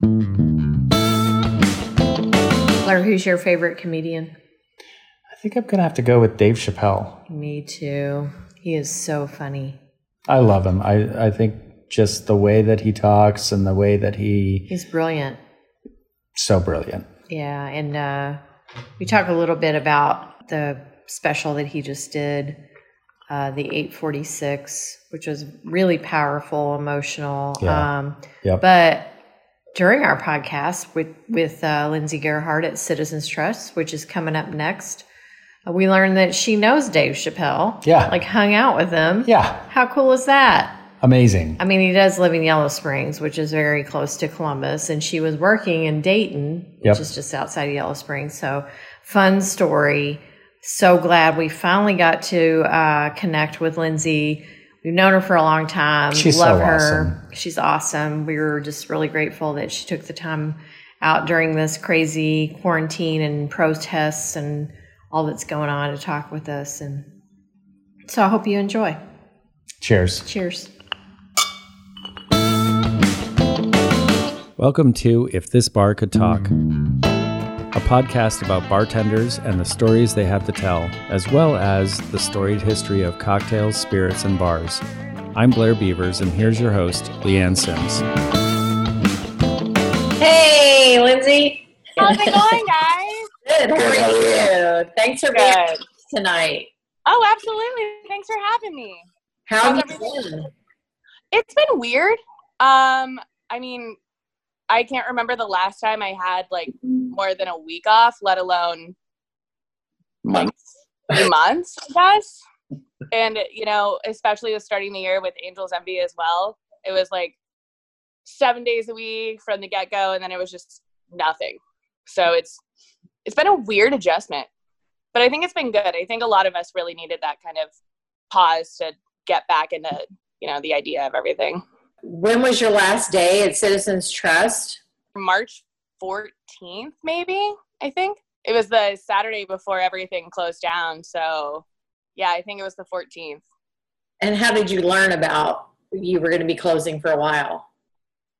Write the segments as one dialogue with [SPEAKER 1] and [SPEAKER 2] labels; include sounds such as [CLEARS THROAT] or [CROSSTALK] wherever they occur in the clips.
[SPEAKER 1] Blair, who's your favorite comedian?
[SPEAKER 2] I think I'm gonna have to go with Dave Chappelle.
[SPEAKER 1] Me too. He is so funny.
[SPEAKER 2] I love him. I I think just the way that he talks and the way that he
[SPEAKER 1] He's brilliant.
[SPEAKER 2] so brilliant.
[SPEAKER 1] Yeah, and uh, we talk a little bit about the special that he just did, uh, the 846, which was really powerful, emotional.
[SPEAKER 2] Yeah.
[SPEAKER 1] Um,
[SPEAKER 2] Yep.
[SPEAKER 1] but during our podcast with with uh, Lindsay Gerhardt at Citizens Trust, which is coming up next, uh, we learned that she knows Dave Chappelle.
[SPEAKER 2] Yeah.
[SPEAKER 1] like hung out with him.
[SPEAKER 2] yeah.
[SPEAKER 1] how cool is that?
[SPEAKER 2] Amazing.
[SPEAKER 1] I mean, he does live in Yellow Springs, which is very close to Columbus, and she was working in Dayton, which
[SPEAKER 2] Yep.
[SPEAKER 1] is just outside of Yellow Springs. So, fun story. So glad we finally got to uh, connect with Lindsay. We've known her for a long time.
[SPEAKER 2] She's
[SPEAKER 1] Love
[SPEAKER 2] so
[SPEAKER 1] her.
[SPEAKER 2] awesome.
[SPEAKER 1] She's awesome. We were just really grateful that she took the time out during this crazy quarantine and protests and all that's going on to talk with us. And so, I hope you enjoy.
[SPEAKER 2] Cheers.
[SPEAKER 1] Cheers.
[SPEAKER 2] Welcome to If This Bar Could Talk, a podcast about bartenders and the stories they have to tell, as well as the storied history of cocktails, spirits, and bars. I'm Blair Beavers, and here's your host, Leanne Sims.
[SPEAKER 1] Hey, Lindsay.
[SPEAKER 3] How's it going, guys? [LAUGHS]
[SPEAKER 1] Good. How are you? Thanks for being
[SPEAKER 3] Good.
[SPEAKER 1] tonight.
[SPEAKER 3] Oh, absolutely. Thanks for having me.
[SPEAKER 1] How
[SPEAKER 3] How's
[SPEAKER 1] have you been?
[SPEAKER 3] It's been weird. Um, I mean, I can't remember the last time I had like more than a week off, let alone like [LAUGHS] months, I guess. And you know, especially with starting the year with Angels Envy as well, it was like seven days a week from the get go, and then it was just nothing. So it's it's been a weird adjustment, but I think it's been good. I think a lot of us really needed that kind of pause to get back into you know the idea of everything.
[SPEAKER 1] When was your last day at Citizens Trust?
[SPEAKER 3] March 14th, maybe, I think. It was the Saturday before everything closed down. So, yeah, I think it was the 14th.
[SPEAKER 1] And how did you learn about you were going to be closing for a while?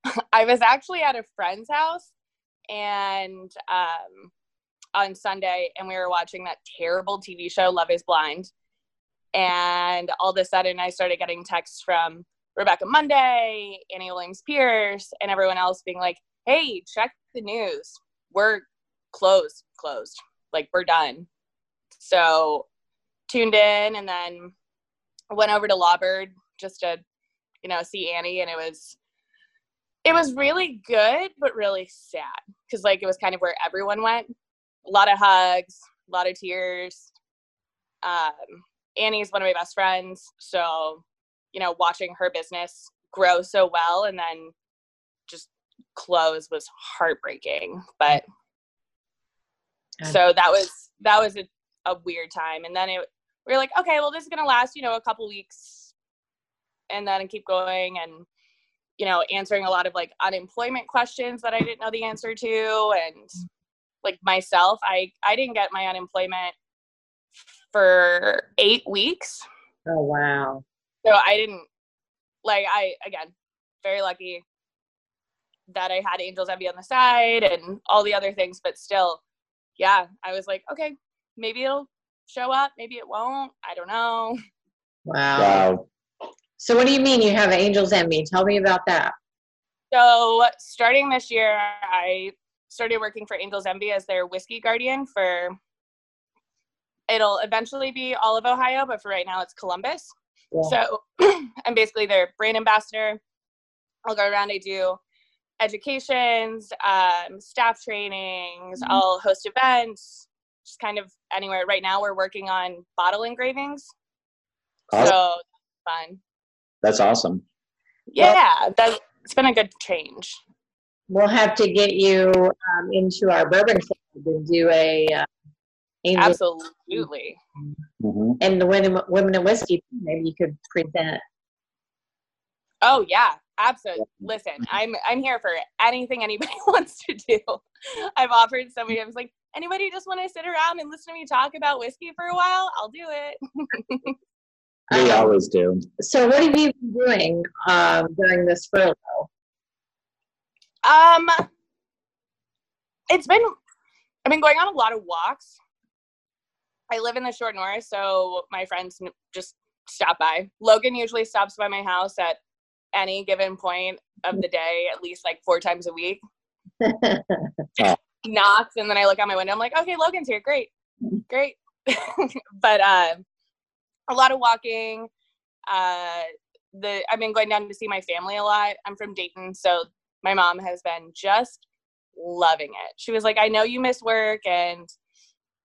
[SPEAKER 1] [LAUGHS]
[SPEAKER 3] I was actually at a friend's house and um, on Sunday, and we were watching that terrible TV show, Love is Blind. And all of a sudden, I started getting texts from Rebecca Monday, Annie Williams Pierce, and everyone else being like, hey, check the news. We're closed, closed. Like, we're done. So, tuned in and then went over to Lawbird just to, you know, see Annie. And it was, it was really good, but really sad because, like, it was kind of where everyone went. A lot of hugs, a lot of tears. Um, Annie's one of my best friends. So, you know, watching her business grow so well and then just close was heartbreaking. But so that was that was a, a weird time. And then it we were like, okay, well this is gonna last, you know, a couple weeks and then keep going and you know, answering a lot of like unemployment questions that I didn't know the answer to and like myself, I I didn't get my unemployment for 8 weeks.
[SPEAKER 1] Oh, wow.
[SPEAKER 3] So I didn't like I again very lucky that I had Angels Envy on the side and all the other things, but still, yeah, I was like, okay, maybe it'll show up, maybe it won't. I don't know.
[SPEAKER 1] Wow.
[SPEAKER 4] Wow.
[SPEAKER 1] So, what do you mean you have Angels Envy? Tell me about that.
[SPEAKER 3] So starting this year, I started working for Angels Envy as their whiskey guardian for. It'll eventually be all of Ohio, but for right now, it's Columbus.
[SPEAKER 1] Yeah.
[SPEAKER 3] So [CLEARS THROAT] I'm basically their brand ambassador. I'll go around, I do educations, um, staff trainings, I'll host events, just kind of anywhere. Right now, we're working on bottle engravings.
[SPEAKER 4] Awesome.
[SPEAKER 3] So fun.
[SPEAKER 4] That's awesome.
[SPEAKER 3] Yeah, that's, it's been a good change.
[SPEAKER 1] We'll have to get you um, into our bourbon club and do a uh, Angels
[SPEAKER 3] Absolutely.
[SPEAKER 4] hmm
[SPEAKER 1] and the women, women in whiskey. Maybe you could present.
[SPEAKER 3] Oh yeah, absolutely. Listen, I'm I'm here for anything anybody [LAUGHS] wants to do. I've offered somebody. I was like, anybody just want to sit around and listen to me talk about whiskey for a while? I'll do it. [LAUGHS]
[SPEAKER 4] We
[SPEAKER 1] Um,
[SPEAKER 4] always do.
[SPEAKER 1] So, what have you been doing um, during this furlough?
[SPEAKER 3] Um, it's been I've been going on a lot of walks. I live in the short north, so my friends just stop by. Logan usually stops by my house at any given point of the day, at least like four times a week. [LAUGHS] Knocks, and then I look out my window. I'm like, okay, Logan's here. Great, great. [LAUGHS] but uh, a lot of walking. Uh, the I've been going down to see my family a lot. I'm from Dayton, so my mom has been just loving it. She was like, I know you miss work and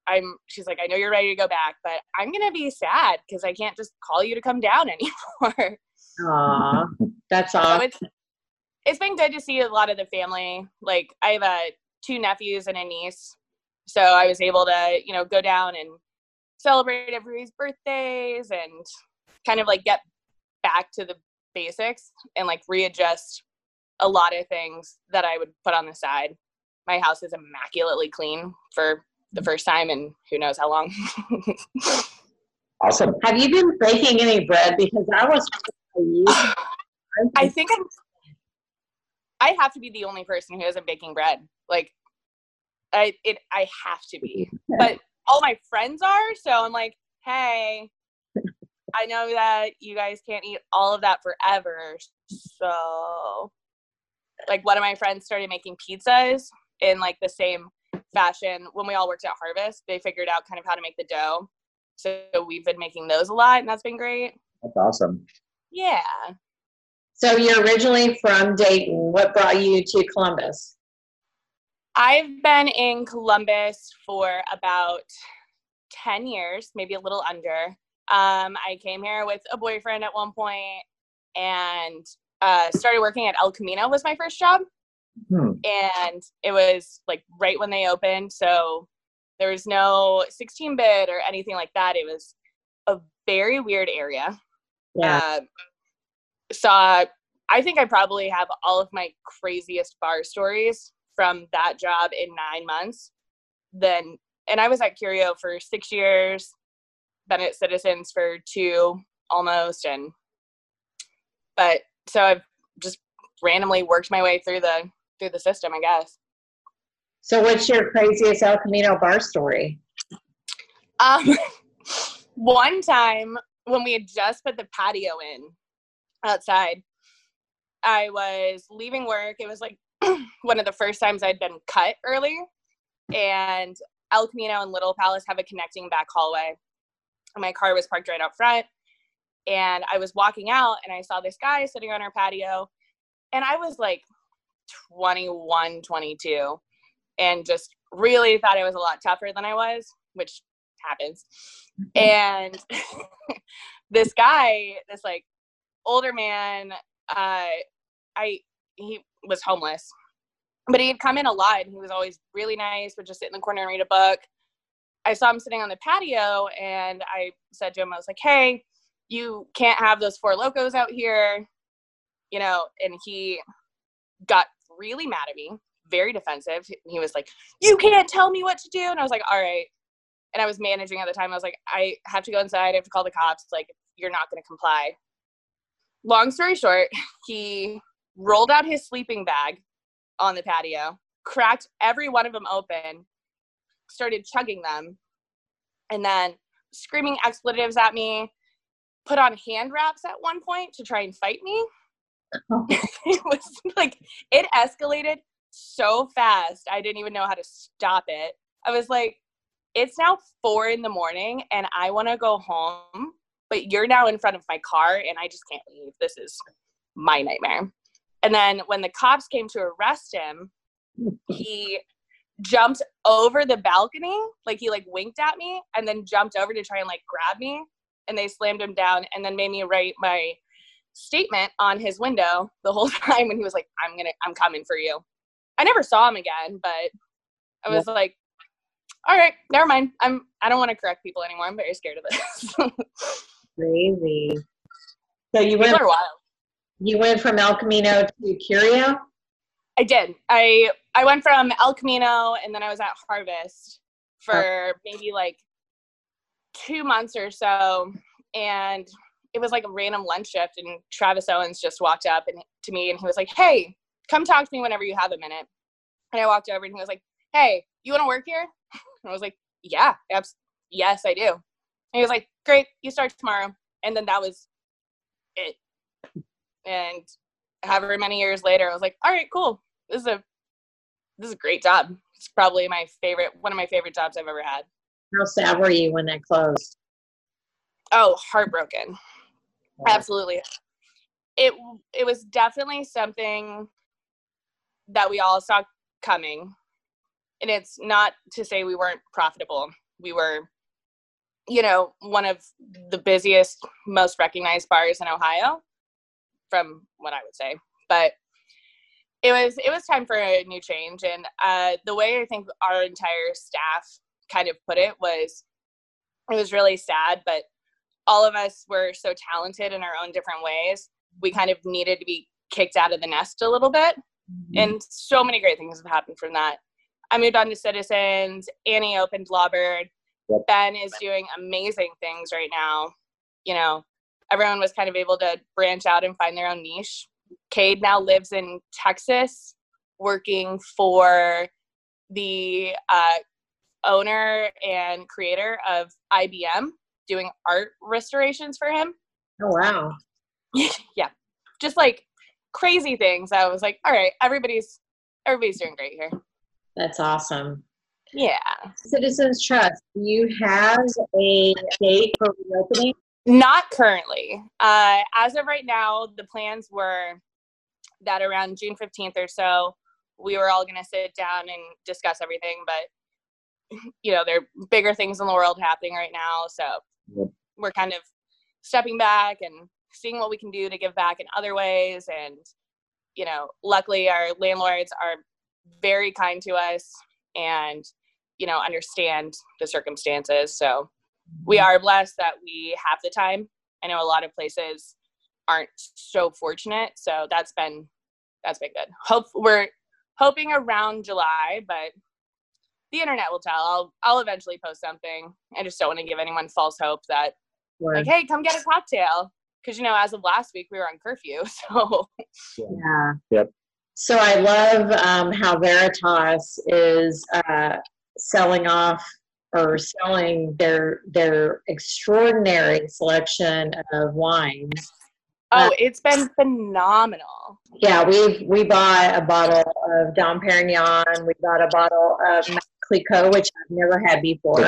[SPEAKER 3] I'm she's like, I know you're ready to go back, but I'm gonna be sad because I can't just call you to come down [LAUGHS] anymore.
[SPEAKER 5] Aw, that's
[SPEAKER 3] so it's it's been good to see a lot of the family. Like I have uh, two nephews and a niece. So I was able to, you know, go down and celebrate everybody's birthdays and kind of like get back to the basics and like readjust a lot of things that I would put on the side. My house is immaculately clean for the first time in who knows how long. [LAUGHS]
[SPEAKER 4] Awesome.
[SPEAKER 5] Have you been baking any bread? Because I was. [SIGHS]
[SPEAKER 3] I think I'm I have to be the only person who isn't baking bread. Like I it I have to be. [LAUGHS] But all my friends are, so I'm like, hey, I know that you guys can't eat all of that forever. So like one of my friends started making pizzas in like the same fashion when we all worked at Harvest. They figured out kind of how to make the dough. So we've been making those a lot and that's been great.
[SPEAKER 4] That's awesome.
[SPEAKER 3] Yeah.
[SPEAKER 5] So you're originally from Dayton. What brought you to Columbus?
[SPEAKER 3] I've been in Columbus for about 10 years, maybe a little under. Um, I came here with a boyfriend at one point and uh, started working at El Camino was my first job.
[SPEAKER 4] Hmm.
[SPEAKER 3] And it was like right when they opened. So there was no 16 bit or anything like that. It was a very weird area.
[SPEAKER 5] Yeah.
[SPEAKER 3] Uh, saw, I think I probably have all of my craziest bar stories from that job in nine months. Then, and I was at Curio for six years, been at Citizens for two almost, and but so I've just randomly worked my way through the through the system, I guess.
[SPEAKER 5] So what's your craziest El Camino bar story?
[SPEAKER 3] Um, [LAUGHS] one time when we had just put the patio in outside, I was leaving work. It was like [CLEARS THROAT] one of the first times I'd been cut early, and El Camino and Little Palace have a connecting back hallway. And my car was parked right out front, and I was walking out, and I saw this guy sitting on our patio, and I was like 21, 22, and just really thought I was a lot tougher than I was, which happens. And [LAUGHS] this guy, this like older man, uh, I he was homeless, but he had come in a lot, and he was always really nice. Would just sit in the corner and read a book. I saw him sitting on the patio, and I said to him, I was like, "Hey, you can't have those Four Lokos out here," you know. And he got really mad at me, very defensive. He was like, "You can't tell me what to do," and I was like, "All right." And I was managing at the time. I was like, "I have to go inside. I have to call the cops. Like, you're not going to comply." Long story short, [LAUGHS] he rolled out his sleeping bag on the patio, cracked every one of them open, started chugging them, and then screaming expletives at me, put on hand wraps at one point to try and fight me. [LAUGHS] it was like, it escalated so fast, I didn't even know how to stop it. I was like, it's now four in the morning and I want to go home, but you're now in front of my car and I just can't leave. This is my nightmare. And then when the cops came to arrest him, [LAUGHS] he jumped over the balcony, like he like winked at me and then jumped over to try and like grab me and they slammed him down and then made me write my statement on his window the whole [LAUGHS] time when he was like I'm to I'm coming for you. I never saw him again, but I was like all right, never mind. I'm I don't want to correct people anymore. I'm very scared of this. [LAUGHS]
[SPEAKER 5] Crazy. So you went you went from El Camino to Curio?
[SPEAKER 3] I did. I I went from El Camino and then I was at Harvest for maybe like two months or so, and it was like a random lunch shift. And Travis Owens just walked up and to me and he was like, "Hey, come talk to me whenever you have a minute. And I walked over and he was like, hey, you want to work here? [LAUGHS] And I was like, yeah, abs- yes, I do. And he was like, great, you start tomorrow. And then that was it. And however many years later, I was like, all right, cool. This is a this is a great job. It's probably my favorite, one of my favorite jobs I've ever had.
[SPEAKER 5] How sad were you when that closed?
[SPEAKER 3] Oh, heartbroken. Absolutely. It it was definitely something that we all saw coming. And it's not to say we weren't profitable. We were you know, one of the busiest, most recognized bars in Ohio from what I would say. But it was it was time for a new change and uh, the way i think our entire staff kind of put it was it was really sad but all of us were so talented in our own different ways we kind of needed to be kicked out of the nest a little bit. Mm-hmm. and so many great things have happened from that. I moved on to citizens annie opened lawbird. Yep. ben is doing amazing things right now. You know everyone was kind of able to branch out and find their own niche. Cade now lives in Texas, working for the uh, owner and creator of IBM, doing art restorations for him.
[SPEAKER 5] Oh wow! [LAUGHS]
[SPEAKER 3] yeah, just like crazy things. I was like, all right, everybody's everybody's doing great here.
[SPEAKER 5] That's awesome.
[SPEAKER 3] Yeah.
[SPEAKER 5] Citizens Trust, do you have a date for reopening?
[SPEAKER 3] Not currently. Uh, as of right now, the plans were that around June 15th or so, we were all going to sit down and discuss everything. But, you know, there are bigger things in the world happening right now. So. We're kind of stepping back and seeing what we can do to give back in other ways. And, you know, luckily our landlords are very kind to us and, you know, understand the circumstances. So we are blessed that we have the time. I know a lot of places aren't so fortunate, so that's been that's been good. Hope we're hoping around July, but the internet will tell. I'll I'll eventually post something. I just don't want to give anyone false hope that like, hey, come get a cocktail. Because you know, as of last week, we were on curfew. [LAUGHS] So
[SPEAKER 5] yeah.
[SPEAKER 4] Yep.
[SPEAKER 5] So I love um, how Veritas is uh, selling off or selling their their extraordinary selection of wines
[SPEAKER 3] Oh, it's been phenomenal.
[SPEAKER 5] Yeah, we we bought a bottle of Dom Perignon. We bought a bottle of Clicquot, which I've never had before.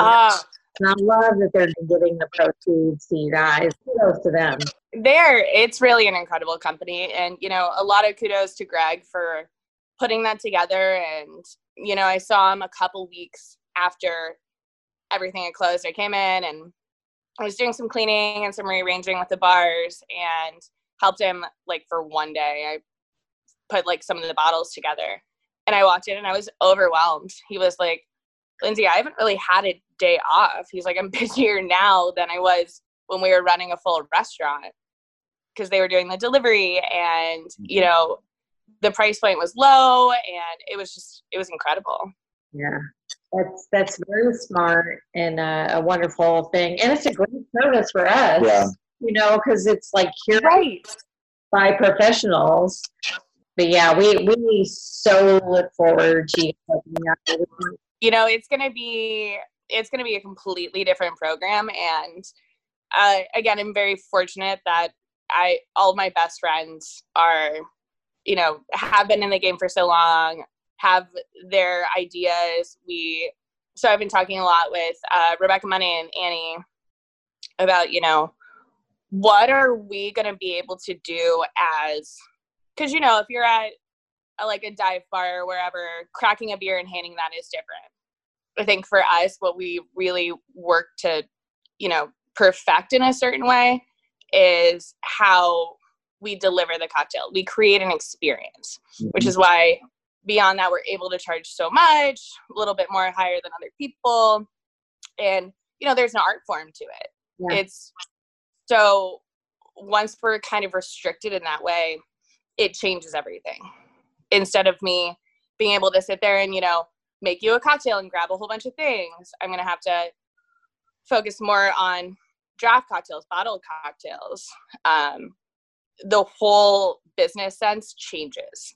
[SPEAKER 3] Oh.
[SPEAKER 5] And I love that they're giving the proceeds to you guys. Kudos to them.
[SPEAKER 3] There, it's really an incredible company, and you know, a lot of kudos to Greg for putting that together. And you know, I saw him a couple weeks after everything had closed. I came in and I was doing some cleaning and some rearranging with the bars and helped him like for one day. I put like some of the bottles together and I walked in and I was overwhelmed. He was like, Lindsay, I haven't really had a day off. He's like, I'm [LAUGHS] busier now than I was when we were running a full restaurant because they were doing the delivery and, you mm-hmm. know, the price point was low and it was just, it was incredible.
[SPEAKER 5] Yeah. That's that's very smart and a, a wonderful thing, and it's a great service for us. Yeah. You know, because it's like curated right. by professionals. But yeah, we we so look forward to
[SPEAKER 3] you know it's gonna be it's gonna be a completely different program, and uh, again, I'm very fortunate that I all my best friends are you know have been in the game for so long have their ideas. We so I've been talking a lot with uh, Rebecca Money and Annie about you know what are we going to be able to do as because you know if you're at a, like a dive bar or wherever cracking a beer and handing that is different. I think for us what we really work to you know perfect in a certain way is how we deliver the cocktail. We create an experience which is mm-hmm. why beyond that we're able to charge so much a little bit more higher than other people. And you know there's an art form to it. Yeah. it's so once we're kind of restricted in that way it changes everything instead of me being able to sit there and you know make you a cocktail and grab a whole bunch of things i'm going to have to focus more on draft cocktails bottled cocktails um, the whole business sense changes.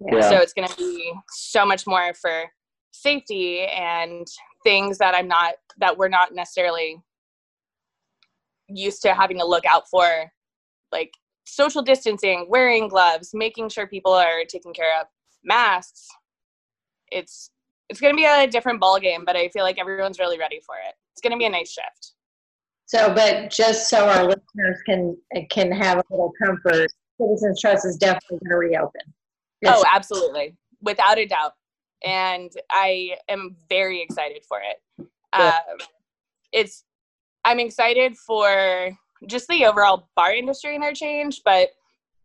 [SPEAKER 4] Yeah.
[SPEAKER 3] So it's going to be so much more for safety and things that I'm not that we're not necessarily used to having to look out for like social distancing, wearing gloves, making sure people are taken care of, masks. It's it's going to be a different ball game, but I feel like everyone's really ready for it. It's going to be a nice shift.
[SPEAKER 5] So, but just so our listeners can can have a little comfort, Citizens Trust is definitely going to reopen.
[SPEAKER 3] It's- oh, absolutely, without a doubt, and I am very excited for it. Um, it's I'm excited for just the overall bar industry interchange, but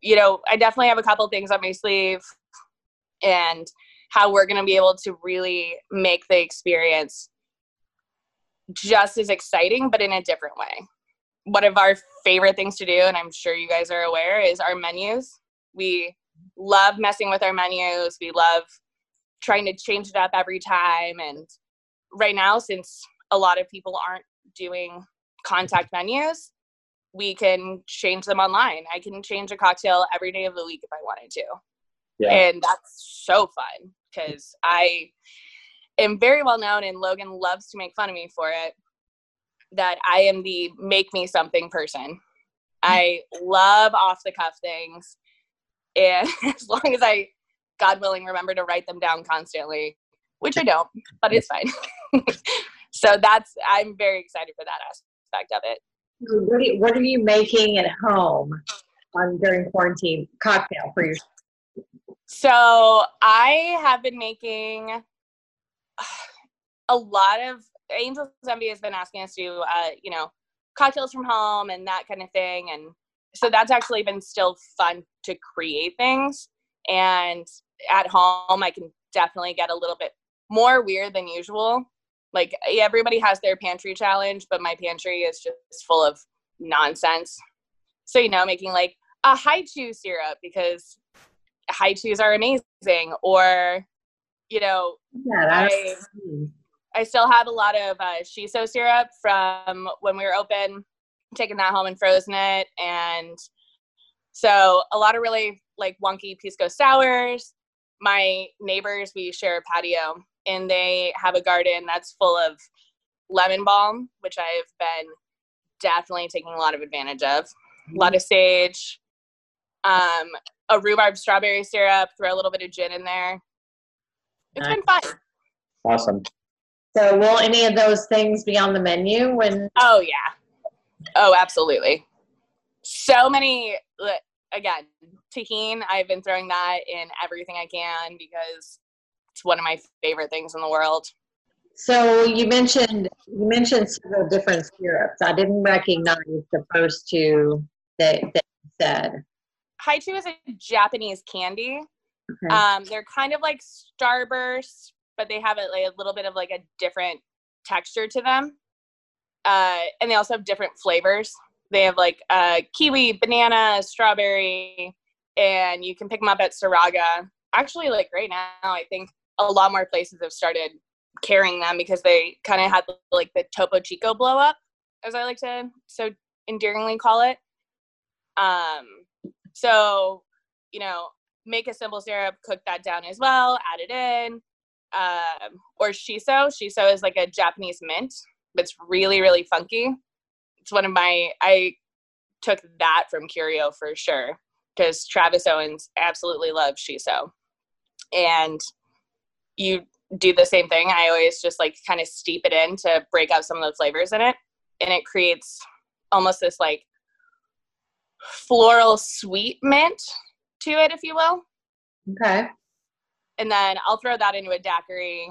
[SPEAKER 3] you know, I definitely have a couple things up my sleeve, and how we're going to be able to really make the experience just as exciting, but in a different way. One of our favorite things to do, and I'm sure you guys are aware, is our menus. We love messing with our menus. We love trying to change it up every time. And right now, since a lot of people aren't doing contact menus, we can change them online. I can change a cocktail every day of the week if I wanted to.
[SPEAKER 4] Yeah.
[SPEAKER 3] And that's so fun because I am very well known and Logan loves to make fun of me for it that I am the make me something person. Mm. I love off the cuff things. And [LAUGHS] as long as I, God willing, remember to write them down constantly, which I don't, but it's fine. [LAUGHS] so that's, I'm very excited for that aspect of it.
[SPEAKER 5] What are you, what are you making at home on during quarantine? Cocktail for your
[SPEAKER 3] So I have been making a lot of Angel's Envy has been asking us to, uh, you know, cocktails from home and that kind of thing, and so that's actually been still fun to create things. And at home, I can definitely get a little bit more weird than usual. Like everybody has their pantry challenge, but my pantry is just full of nonsense. So you know, making like a Hi-Chew syrup because Hi-Chews are amazing, or you know,
[SPEAKER 5] yeah,
[SPEAKER 3] I I still have a lot of uh, shiso syrup from when we were open, taking that home and frozen it, and so a lot of really like wonky pisco sours. My neighbors, we share a patio, and they have a garden that's full of lemon balm, which I've been definitely taking a lot of advantage of. A lot of sage, um, a rhubarb strawberry syrup, throw a little bit of gin in there. It's been fun.
[SPEAKER 4] Awesome.
[SPEAKER 5] So, will any of those things be on the menu when?
[SPEAKER 3] Oh yeah. Oh, absolutely. So many. Again, tahini. I've been throwing that in everything I can because it's one of my favorite things in the world.
[SPEAKER 5] So you mentioned you mentioned several different syrups. I didn't recognize the first two that, that you said.
[SPEAKER 3] Hi-Chew is a Japanese candy.
[SPEAKER 5] Okay.
[SPEAKER 3] Um, they're kind of like Starburst, but they have a, like, a little bit of like a different texture to them. Uh, and they also have different flavors. They have like uh, kiwi, banana, strawberry, and you can pick them up at Saraga. Actually, like right now, I think a lot more places have started carrying them because they kind of had like the Topo Chico blow up, as I like to so endearingly call it. Um, so, you know, make a simple syrup, cook that down as well, add it in. Um, or shiso. Shiso is like a Japanese mint. It's really, really funky. It's one of my, I took that from Curio for sure because Travis Owens absolutely loves shiso. And you do the same thing. I always just like kind of steep it in to break out some of the flavors in it. And it creates almost this like floral sweet mint to it, if you will.
[SPEAKER 5] Okay.
[SPEAKER 3] And then I'll throw that into a daiquiri.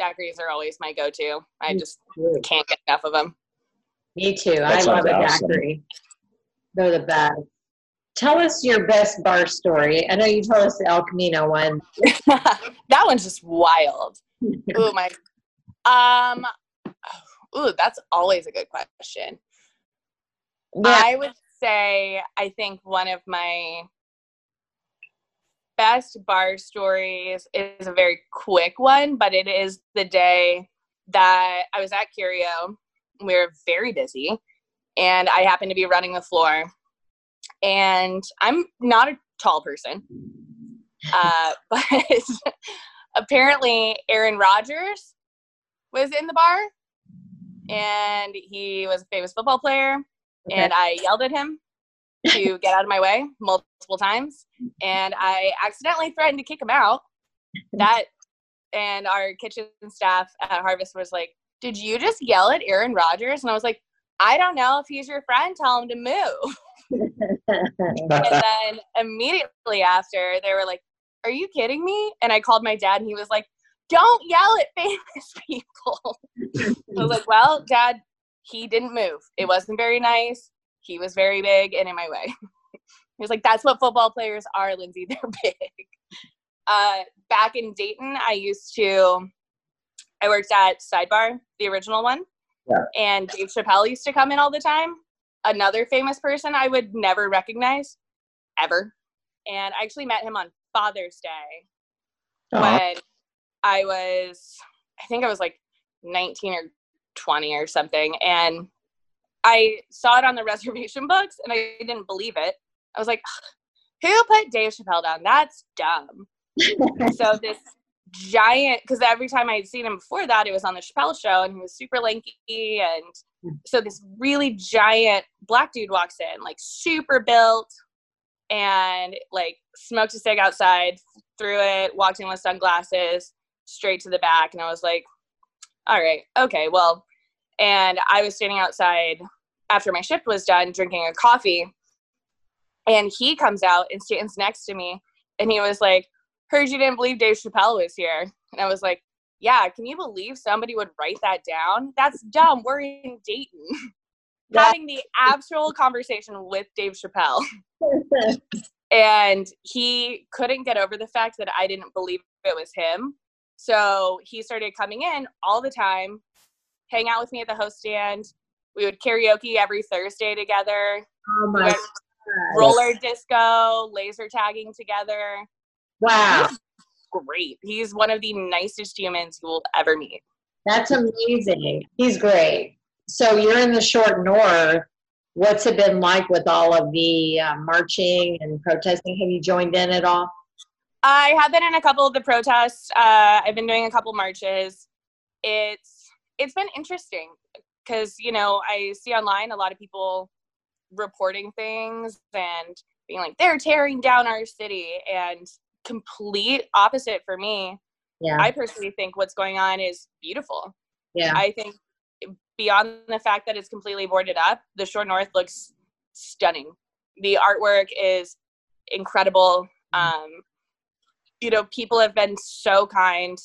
[SPEAKER 3] Daiquiris are always my go-to. I just can't get enough of them.
[SPEAKER 5] Me too.
[SPEAKER 4] That
[SPEAKER 5] I love
[SPEAKER 4] sounds
[SPEAKER 5] a
[SPEAKER 4] awesome.
[SPEAKER 5] daiquiri. They're the best. Tell us your best bar story. I know you told us the El Camino one. [LAUGHS]
[SPEAKER 3] that one's just wild. [LAUGHS] Ooh, my. Um. Ooh, that's always a good question.
[SPEAKER 5] Yeah.
[SPEAKER 3] I would say I think one of my best bar stories is a very quick one, but it is the day that I was at Curio. We were very busy, and I happened to be running the floor. And I'm not a tall person, uh, [LAUGHS] but apparently Aaron Rodgers was in the bar, and he was a famous football player, okay. and I yelled at him to [LAUGHS] get out of my way multiple times, and I accidentally threatened to kick him out. That and our kitchen staff at Harvest was like, "Did you just yell at Aaron Rodgers?" And I was like, "I don't know. If he's your friend, tell him to move." [LAUGHS] and [LAUGHS] then immediately after, they were like, "Are you kidding me?" And I called my dad, and he was like, "Don't yell at famous [LAUGHS] people." I was like, "Well, Dad, he didn't move. It wasn't very nice. He was very big and in my way." he was like, "That's what football players are, Lindsay. [LAUGHS] They're big." Uh, back in Dayton, I used to. I worked at Sidebar, the original one.
[SPEAKER 4] Yeah.
[SPEAKER 3] And Dave Chappelle used to come in all the time another famous person I would never recognize ever. And I actually met him on Father's Day when I was, I think I was like 19 or 20 or something. And I saw it on the [LAUGHS] reservation books and I didn't believe it. I was like, who put Dave Chappelle down? That's dumb. [LAUGHS] so this giant because every time I'd seen him before that, it was on the Chappelle show, and he was super lanky, and hmm. so this really giant black dude walks in, like super built, and like smoked a cig outside, threw it, walked in with sunglasses, straight to the back, and I was like, all right, okay, well, and I was standing outside after my shift was done, drinking a coffee, and he comes out and stands next to me, and he was like heard you didn't believe Dave Chappelle was here. And I was like, yeah, can you believe somebody would write that down? That's dumb. We're in Dayton. [LAUGHS] Having the actual conversation with Dave Chappelle. [LAUGHS] and he couldn't get over the fact that I didn't believe it was him. So he started coming in all the time, hang out with me at the host stand. We would karaoke every Thursday together.
[SPEAKER 5] Oh my
[SPEAKER 3] roller disco, laser tagging together.
[SPEAKER 5] Wow.
[SPEAKER 3] He's great. He's one of the nicest humans you will ever meet.
[SPEAKER 5] That's amazing. He's great. So you're in the short north. What's it been like with all of the uh, marching and protesting? Have you joined in at all?
[SPEAKER 3] I have been in a couple of the protests. Uh, I've been doing a couple marches. It's it's been interesting because you know I see online a lot of people reporting things and being like they're tearing down our city and complete opposite for me.
[SPEAKER 5] Yeah.
[SPEAKER 3] I personally think what's going on is beautiful.
[SPEAKER 5] Yeah.
[SPEAKER 3] I think beyond the fact that it's completely boarded up, the Short North looks stunning. The artwork is incredible. Um, you know, people have been so kind.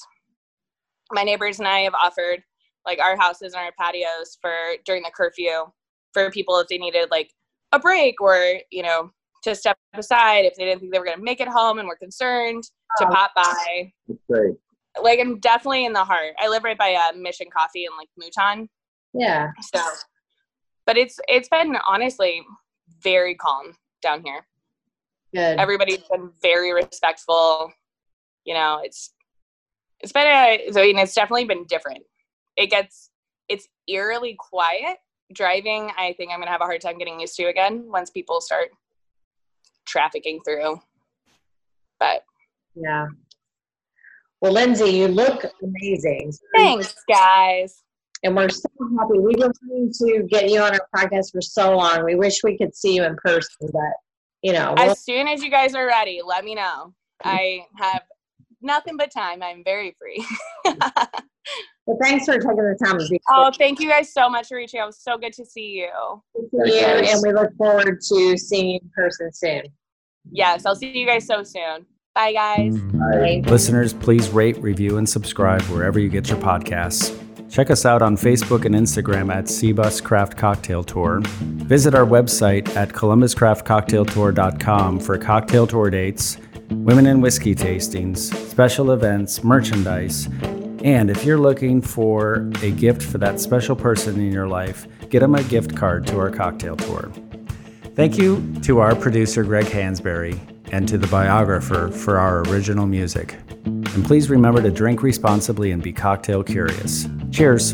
[SPEAKER 3] My neighbors and I have offered like our houses and our patios for during the curfew for people if they needed like a break or, you know, to step aside if they didn't think they were going to make it home and were concerned to pop by.
[SPEAKER 4] great.
[SPEAKER 3] Like I'm definitely in the heart. I live right by uh, Mission Coffee and like Mouton.
[SPEAKER 5] Yeah.
[SPEAKER 3] So, but it's it's been honestly very calm down here.
[SPEAKER 5] Good.
[SPEAKER 3] Everybody's been very respectful. You know, it's it's been a, I mean, it's definitely been different. It gets it's eerily quiet. Driving, I think I'm gonna have a hard time getting used to again once people start trafficking through. But
[SPEAKER 5] yeah. Well, Lindsay, you look amazing.
[SPEAKER 3] Thanks, guys.
[SPEAKER 5] And we're so happy. We've been trying to get you on our podcast for so long. We wish we could see you in person, but you know.
[SPEAKER 3] We'll- as soon as you guys are ready, let me know. I have nothing but time. I'm very free. [LAUGHS]
[SPEAKER 5] well, thanks for taking the time to be.
[SPEAKER 3] Oh, thank you guys so much for reaching out. It was so good to see you.
[SPEAKER 5] See you, and we look forward to seeing you in person soon.
[SPEAKER 3] Yes, I'll see you guys so soon. Bye, guys. Mm-hmm.
[SPEAKER 5] Bye.
[SPEAKER 2] Listeners, please rate, review, and subscribe wherever you get your podcasts. Check us out on Facebook and Instagram at CBus Craft Cocktail Tour. Visit our website at columbuscraftcocktailtour.com for cocktail tour dates, women and whiskey tastings, special events, merchandise, and if you're looking for a gift for that special person in your life, get them a gift card to our cocktail tour. Thank you to our producer, Greg Hansberry, and to the biographer for our original music. And please remember to drink responsibly and be cocktail curious. Cheers.